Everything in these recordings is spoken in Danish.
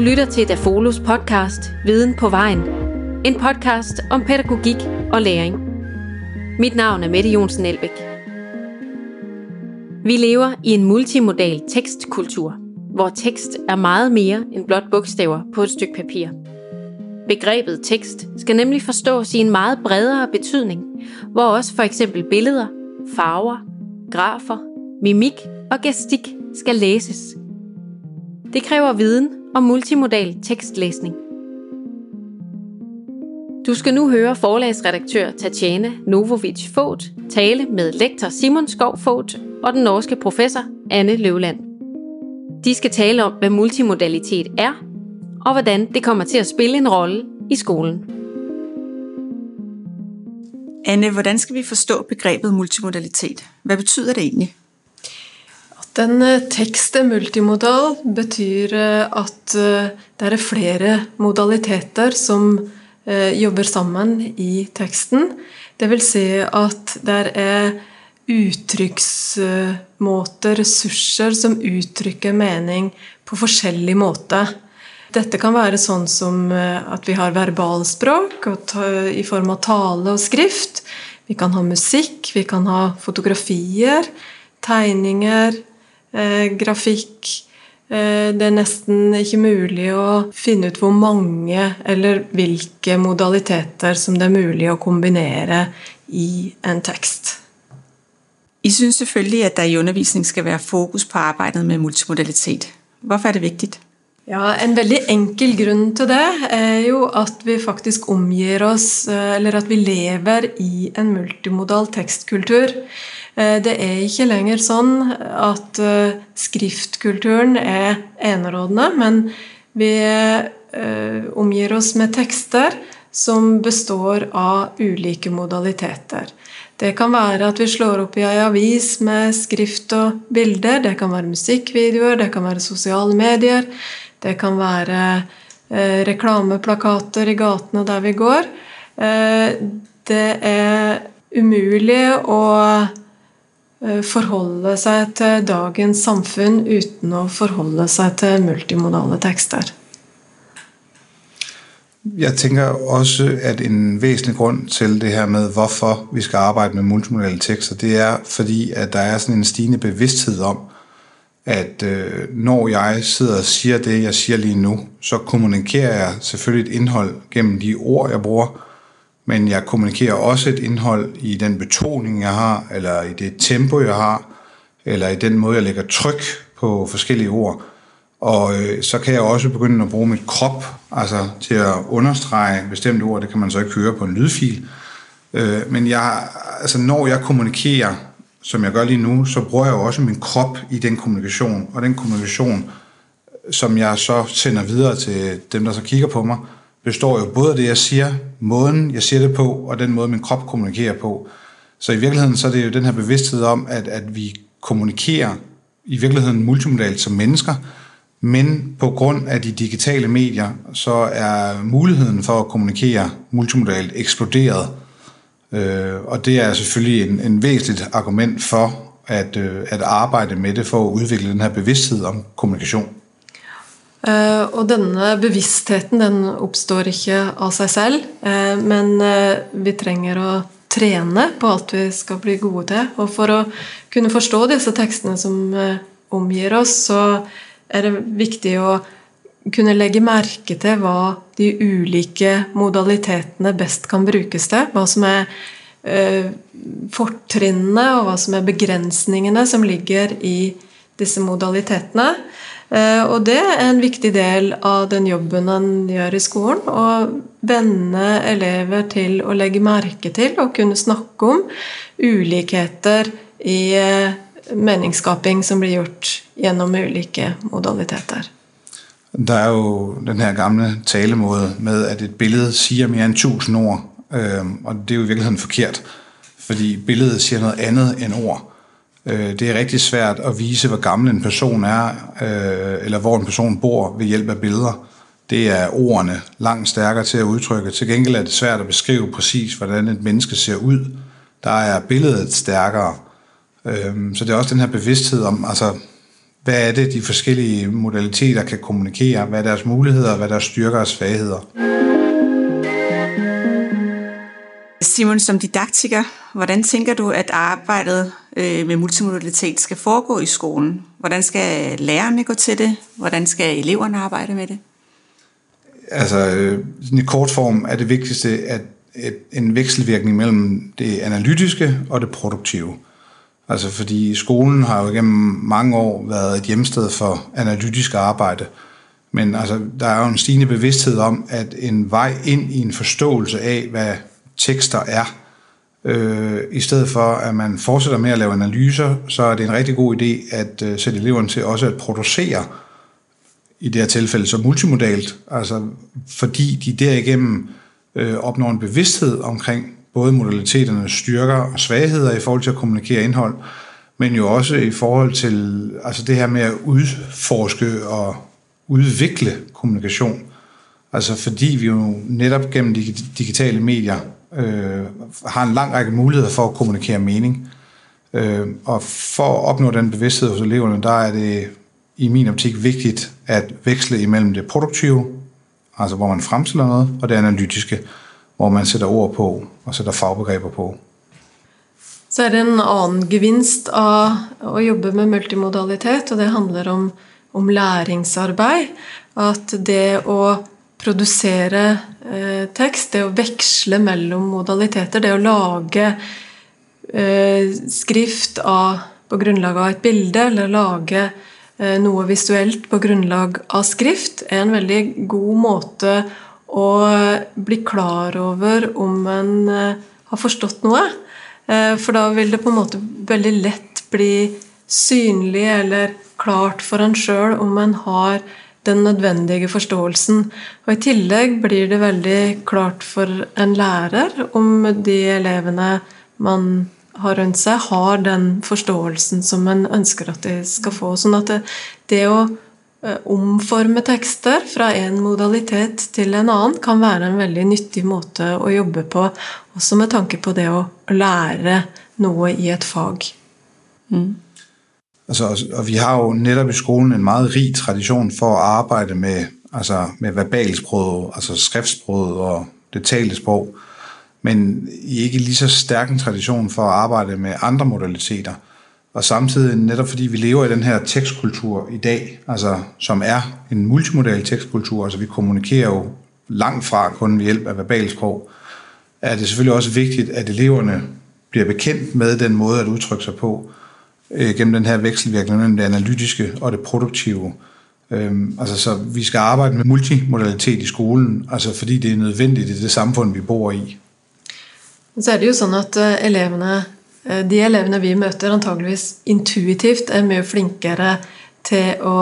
Du lytter til Dafolos podcast Viden på vejen. En podcast om pædagogik og læring. Mit navn er Mette Jonsen Elbæk. Vi lever i en multimodal tekstkultur, hvor tekst er meget mere end blot bogstaver på et stykke papir. Begrebet tekst skal nemlig forstås i en meget bredere betydning, hvor også for eksempel billeder, farver, grafer, mimik og gestik skal læses. Det kræver viden om multimodal tekstlæsning. Du skal nu høre forlagsredaktør Tatjana Novovic Fogt tale med lektor Simon Skov Fogt og den norske professor Anne Løvland. De skal tale om, hvad multimodalitet er, og hvordan det kommer til at spille en rolle i skolen. Anne, hvordan skal vi forstå begrebet multimodalitet? Hvad betyder det egentlig? Den eh, tekst er multimodal betyr eh, at eh, det er flere modaliteter som jobber sammen i teksten. Det vil si at det er uttrykksmåter, ressurser, som uttrykker mening på forskjellig måte. Dette kan være sånn som at vi har verbalspråk i form av tale og skrift. Vi kan ha musikk, vi kan ha fotografier, tegninger, grafikk. Eh, det er nesten ikke mulig å finne ut hvor mange eller hvilke modaliteter som det er mulig å kombinere i en tekst. I synes selvfølgelig, at der i undervisning skal være fokus på arbeidet med multimodalitet. Hvorfor er det viktig? Ja, En veldig enkel grunn til det er jo at vi faktisk omgir oss, eh, eller at vi lever i en multimodal tekstkultur. Eh, det er ikke lenger sånn at eh, skriftkulturen er enerådende, men vi eh, omgir oss med tekster som består av ulike modaliteter. Det kan være at vi slår opp i ei avis med skrift og bilder. Det kan være musikkvideoer, det kan være sosiale medier. Det kan være eh, reklameplakater i gatene der vi går. Eh, det er umulig å Eh, forholde seg til dagens samfunn uten å forholde seg til multimodale tekster. Jeg tænker også, at en væsentlig grund til det her med, hvorfor vi skal arbejde med multimodale tekster, det er fordi, at der er sådan en stigende bevidsthed om, at øh, når jeg sidder og siger det, jeg siger lige nu, så kommunikerer jeg selvfølgelig et indhold gennem de ord, jeg bruger, men jeg kommunikerer også et indhold i den betoning, jeg har, eller i det tempo, jeg har, eller i den måde, jeg lægger tryk på forskellige ord. Og øh, så kan jeg også begynde at bruge mit krop altså til at understrege bestemte ord. Det kan man så ikke høre på en lydfil. Øh, men jeg, altså, når jeg kommunikerer, som jeg gør lige nu, så bruger jeg også min krop i den kommunikation. Og den kommunikation, som jeg så sender videre til dem, der så kigger på mig, består jo både af det, jeg siger, måden, jeg siger det på, og den måde, min krop kommunikerer på. Så i virkeligheden så er det jo den her bevidsthed om, at, at vi kommunikerer i virkeligheden multimodalt som mennesker, men på grund af de digitale medier, så er muligheden for at kommunikere multimodalt eksploderet. Øh, og det er selvfølgelig en, en væsentligt argument for at, øh, at arbejde med det, for at udvikle den her bevidsthed om kommunikation. Eh, og denne bevisstheten den oppstår ikke av seg selv, eh, men eh, vi trenger å trene på alt vi skal bli gode til. Og for å kunne forstå disse tekstene som omgir oss, så er det viktig å kunne legge merke til hva de ulike modalitetene best kan brukes til. Hva som er fortrinnene, og hva som er begrensningene som ligger i disse modalitetene. Eh, og det er en viktig del av den jobben en gjør i skolen. Å vende elever til å legge merke til og kunne snakke om ulikheter i eh, meningsskaping som blir gjort gjennom ulike modaliteter. Der er jo den her gamle talemåde med, at et billede siger mere end tusind ord, øhm, og det er jo i virkeligheden forkert, fordi billedet siger noget andet end ord. Øh, det er rigtig svært at vise, hvor gammel en person er, øh, eller hvor en person bor ved hjælp af billeder. Det er ordene langt stærkere til at udtrykke. Til gengæld er det svært at beskrive præcis, hvordan et menneske ser ud. Der er billedet stærkere. Øh, så det er også den her bevidsthed om, altså hvad er det, de forskellige modaliteter kan kommunikere, hvad er deres muligheder, hvad er deres styrker og svagheder. Simon, som didaktiker, hvordan tænker du, at arbejdet øh, med multimodalitet skal foregå i skolen? Hvordan skal lærerne gå til det? Hvordan skal eleverne arbejde med det? Altså, øh, sådan i kort form er det vigtigste, at en vekselvirkning mellem det analytiske og det produktive. Altså fordi skolen har jo gennem mange år været et hjemsted for analytisk arbejde, men altså, der er jo en stigende bevidsthed om, at en vej ind i en forståelse af, hvad tekster er, øh, i stedet for at man fortsætter med at lave analyser, så er det en rigtig god idé at øh, sætte eleverne til også at producere, i det her tilfælde så multimodalt, altså fordi de derigennem øh, opnår en bevidsthed omkring både modaliteternes styrker og svagheder i forhold til at kommunikere indhold, men jo også i forhold til altså det her med at udforske og udvikle kommunikation. Altså fordi vi jo netop gennem de digitale medier øh, har en lang række muligheder for at kommunikere mening. Øh, og for at opnå den bevidsthed hos eleverne, der er det i min optik vigtigt at veksle imellem det produktive, altså hvor man fremstiller noget, og det analytiske, hvor man sætter ord på og sætter fagbegreber på. Så er det en anden gevinst af at jobbe med multimodalitet, og det handler om, om læringsarbejde. At det at produsere eh, tekst, det å veksle mellom modaliteter, det å lage eh, skrift av, på grunnlag av et bilde, eller lage eh, noe visuelt på grunnlag av skrift, er en veldig god måte å eh, bli klar over om en eh, har forstått noe. Eh, for da vil det på en måte veldig lett bli synlig eller klart for en sjøl om en har den nødvendige forståelsen. Og I tillegg blir det veldig klart for en lærer om de elevene man har rundt seg, har den forståelsen som en ønsker at de skal få. Sånn at det, det å eh, omforme tekster fra en modalitet til en annen kan være en veldig nyttig måte å jobbe på, også med tanke på det å lære noe i et fag. Mm. Altså, og vi har jo netop i skolen en meget rig tradition for at arbejde med, altså med verbalsproget, altså skriftsprog og det talte sprog, men ikke lige så stærk en tradition for at arbejde med andre modaliteter. Og samtidig netop fordi vi lever i den her tekstkultur i dag, altså som er en multimodal tekstkultur, altså vi kommunikerer jo langt fra kun ved hjælp af verbalsprog, er det selvfølgelig også vigtigt, at eleverne bliver bekendt med den måde at udtrykke sig på, øh, gennem den her vekselvirkning mellem det analytiske og det produktive. Øhm, altså, så vi skal arbejde med multimodalitet i skolen, altså fordi det er nødvendigt i det samfund, vi bor i. Så er det jo sånn at øh, eleverne, øh, de elever, vi møter, antageligvis intuitivt er mye flinkere til å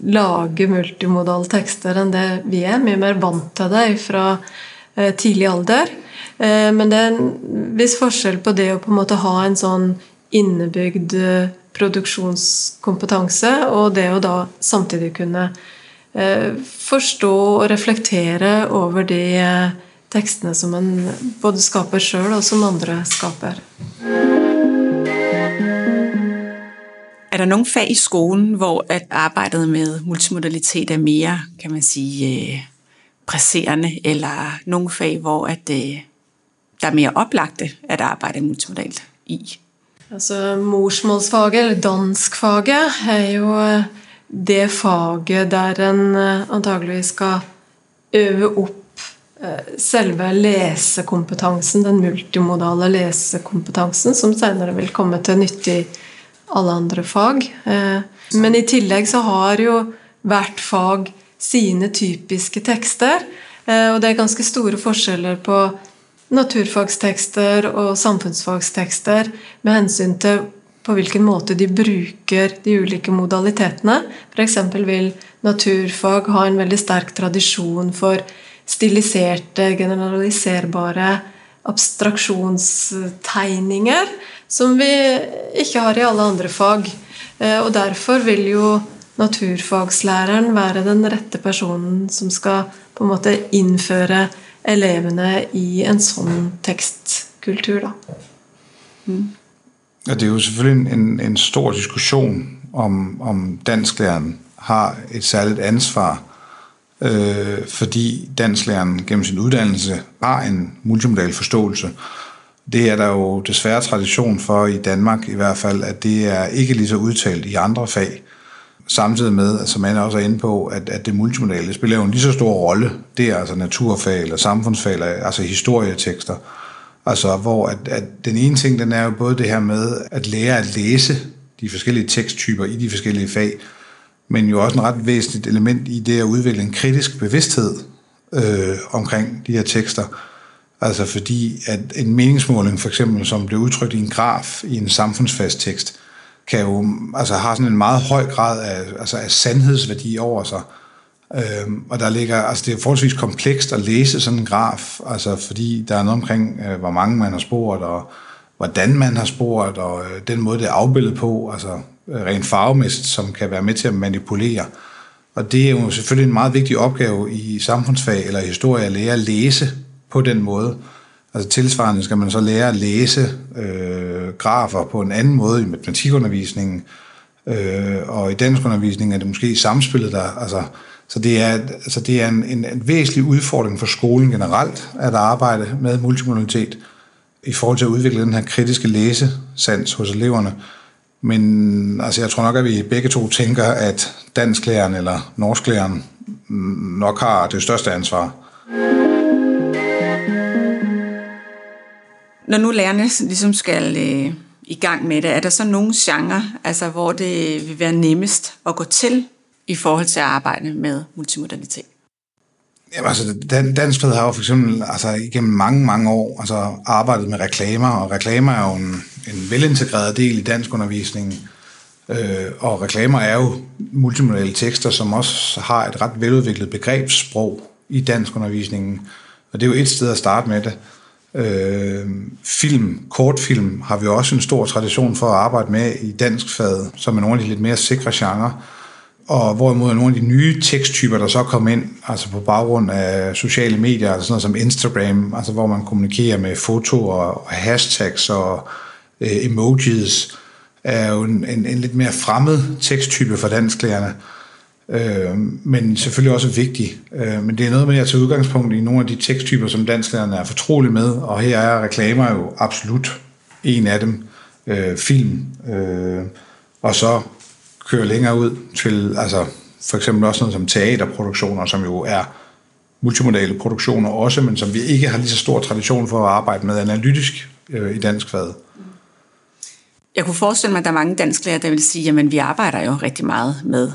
lage multimodale tekster enn det vi er. Mye mer vant til det fra øh, tidlig alder. Men det er en viss forskjell på det å på en måte ha en sånn innebygd eh, produksjonskompetanse, og det å da samtidig kunne eh, forstå og reflektere over de eh, tekstene som en både skaper sjøl, og som andre skaper. Er der nogle fag i skolen, hvor at arbejdet med multimodalitet er mere, kan man sige, eh, presserende, eller nogle fag, hvor at, der er mere oplagte at arbejde multimodalt i? Altså, morsmålsfaget, eller danskfaget, er jo eh, det faget der en eh, antageligvis skal øve opp eh, selve lesekompetansen, den multimodale lesekompetansen, som senere vil komme til nytte i alle andre fag. Men i tillegg så har jo hvert fag sine typiske tekster, og det er ganske store forskjeller på naturfagstekster og samfunnsfagstekster med hensyn til på hvilken måte de bruker de ulike modalitetene. F.eks. vil naturfag ha en veldig sterk tradisjon for stiliserte, generaliserbare abstraksjonstegninger, som vi ikke har i alle andre fag. Eh, og derfor vil jo naturfagslæreren være den rette personen som skal på en måte innføre elevene i en sånn tekstkultur. Da. Mm. Og det er jo selvfølgelig en, en stor diskussion om, om dansklæreren har et særligt ansvar, øh, fordi dansklæreren gennem sin uddannelse har en multimodal forståelse. Det er der jo desværre tradition for i Danmark i hvert fald, at det er ikke lige så udtalt i andre fag. Samtidig med, som man også er inde på, at, at det multimodale spiller jo en lige så stor rolle. Det er altså naturfag eller samfundsfag, eller, altså historietekster. Altså hvor at, at den ene ting, den er jo både det her med at lære at læse de forskellige teksttyper i de forskellige fag, men jo også en ret væsentligt element i det at udvikle en kritisk bevidsthed øh, omkring de her tekster. Altså fordi, at en meningsmåling for eksempel, som bliver udtrykt i en graf i en samfundsfast tekst, kan jo, altså har sådan en meget høj grad af, altså af sandhedsværdi over sig. Øhm, og der ligger, altså det er forholdsvis komplekst at læse sådan en graf, altså fordi der er noget omkring, øh, hvor mange man har spurgt, og hvordan man har spurgt, og øh, den måde, det er afbildet på, altså øh, rent farvemæssigt, som kan være med til at manipulere. Og det er jo selvfølgelig en meget vigtig opgave i samfundsfag eller historie at lære at læse på den måde. Altså tilsvarende skal man så lære at læse øh, grafer på en anden måde i matematikundervisningen, øh, og i danskundervisningen er det måske samspillet der, altså, så det er, altså det er en, en, en væsentlig udfordring for skolen generelt at arbejde med multimodalitet i forhold til at udvikle den her kritiske læsesans hos eleverne. Men altså, jeg tror nok, at vi begge to tænker, at dansklæreren eller norsklæreren nok har det største ansvar. Når nu lærerne ligesom skal øh, i gang med det, er der så nogle genre, altså, hvor det vil være nemmest at gå til i forhold til at arbejde med multimodalitet? Jamen, altså, Dan, Dansk har jo for eksempel altså, igennem mange, mange år altså, arbejdet med reklamer, og reklamer er jo en, en velintegreret del i dansk undervisning. Øh, og reklamer er jo multimodale tekster, som også har et ret veludviklet begrebssprog i dansk undervisningen. Og det er jo et sted at starte med det. Øh, film, kortfilm, har vi også en stor tradition for at arbejde med i dansk fag, som er nogle af de lidt mere sikre genrer. Og hvorimod nogle af de nye teksttyper, der så kom ind, altså på baggrund af sociale medier, altså sådan noget som Instagram, altså hvor man kommunikerer med fotoer og hashtags og øh, emojis, er jo en, en, en lidt mere fremmed teksttype for dansklærerne. Øh, men selvfølgelig også vigtig. Øh, men det er noget med at tage udgangspunkt i nogle af de teksttyper, som dansklærerne er fortrolige med, og her er reklamer jo absolut en af dem. Øh, film. Øh, og så køre længere ud til altså for eksempel også noget som teaterproduktioner, som jo er multimodale produktioner også, men som vi ikke har lige så stor tradition for at arbejde med analytisk øh, i dansk fag. Jeg kunne forestille mig, at der er mange dansklærer, der vil sige, at vi arbejder jo rigtig meget med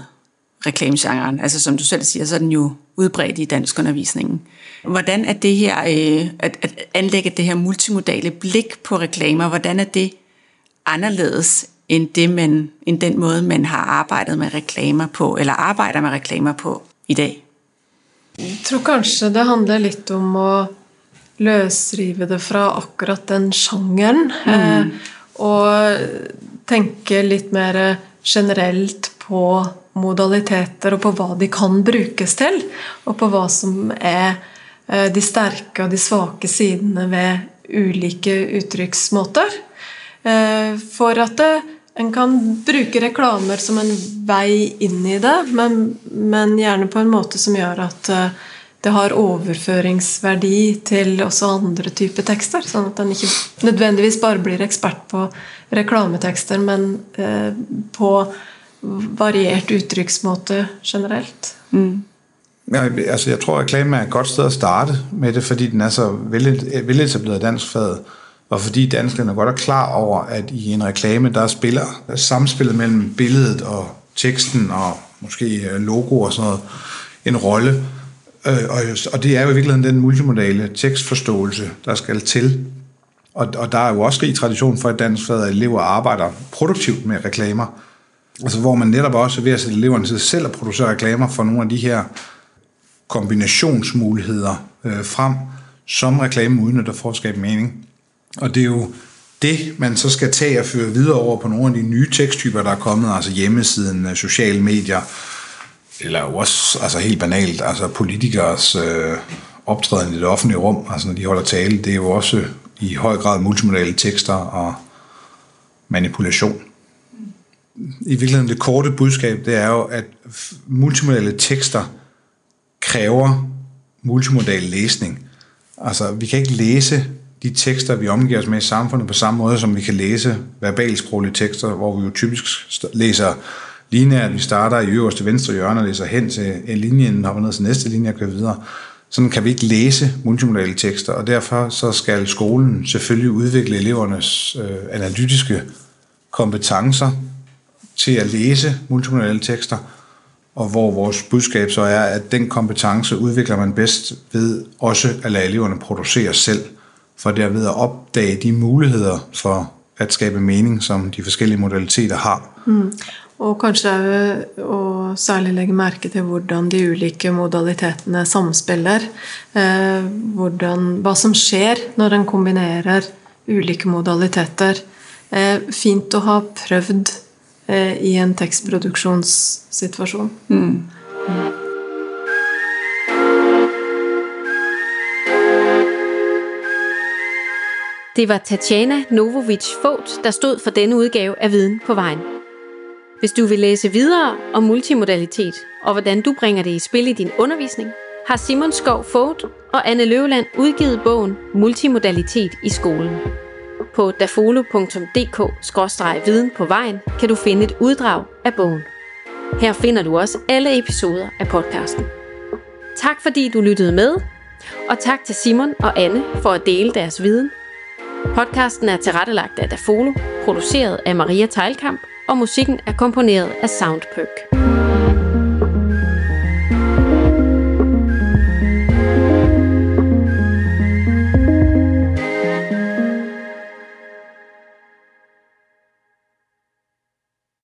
reklamegenren. Altså som du selv siger, så er den jo udbredt i dansk undervisningen. Hvordan er det her, øh, at, at anlægge det her multimodale blik på reklamer, hvordan er det anderledes end, det, man, end den måde, man har arbejdet med reklamer på, eller arbejder med reklamer på i dag? Jeg tror kanskje det handler lidt om at løsrive det fra akkurat den genren, mm. eh, og tænke lidt mere generelt på modaliteter og på hva de kan brukes til, og på hva som er eh, de sterke og de svake sidene ved ulike uttrykksmåter. Eh, for at det en kan bruke reklamer som en vei inn i det, men, men gjerne på en måte som gjør at eh, det har overføringsverdi til også andre typer tekster. Sånn at en ikke nødvendigvis bare blir ekspert på reklametekster, men eh, på variert uttrykksmåte generelt. Mm. Ja, altså jeg tror, at reklame er et godt sted at starte med det, fordi den er så veletableret dansk faget. Og fordi danskerne godt er klar over, at i en reklame, der spiller samspillet mellem billedet og teksten og måske øh, logo og sådan noget en rolle. Øh, og det er jo i virkeligheden den multimodale tekstforståelse, der skal til. Og, og der er jo også rig tradition for, at dansk at elever arbejder produktivt med reklamer. Altså hvor man netop også er ved at sætte eleverne til selv at producere reklamer for nogle af de her kombinationsmuligheder øh, frem, som reklame udnytter for at skabe mening. Og det er jo det, man så skal tage og føre videre over på nogle af de nye teksttyper, der er kommet, altså hjemmesiden, øh, sociale medier, eller også altså helt banalt, altså politikers øh, optræden i det offentlige rum, altså når de holder tale, det er jo også i høj grad multimodale tekster og manipulation i virkeligheden det korte budskab, det er jo, at multimodale tekster kræver multimodal læsning. Altså, vi kan ikke læse de tekster, vi omgiver os med i samfundet på samme måde, som vi kan læse verbalsproglige tekster, hvor vi jo typisk læser lineært. Vi starter i øverste venstre hjørne og læser hen til øh, en linje, inden hopper ned til næste linje og kører videre. Sådan kan vi ikke læse multimodale tekster, og derfor så skal skolen selvfølgelig udvikle elevernes øh, analytiske kompetencer til at læse multimodale tekster, og hvor vores budskab så er, at den kompetence udvikler man bedst ved også at lade eleverne producere selv, for derved at opdage de muligheder for at skabe mening, som de forskellige modaliteter har. Mm. Og kanskje å særlig legge merke til hvordan de ulike modalitetene samspiller. Eh, hvordan, hva som skjer når en kombinerer ulike modaliteter. Eh, fint å ha prøvd eh, i en tekstproduksjonssituasjon. Mm. Det var Tatjana Novovic Fogt, der stod for denne udgave af Viden på vejen. Hvis du vil læse videre om multimodalitet og hvordan du bringer det i spil i din undervisning, har Simon Skov Fogt og Anne Løvland udgivet bogen Multimodalitet i skolen. På dafolo.dk-viden på vejen kan du finde et uddrag af bogen. Her finder du også alle episoder af podcasten. Tak fordi du lyttede med, og tak til Simon og Anne for at dele deres viden. Podcasten er tilrettelagt af Dafolo, produceret af Maria Teilkamp, og musikken er komponeret af Soundperk.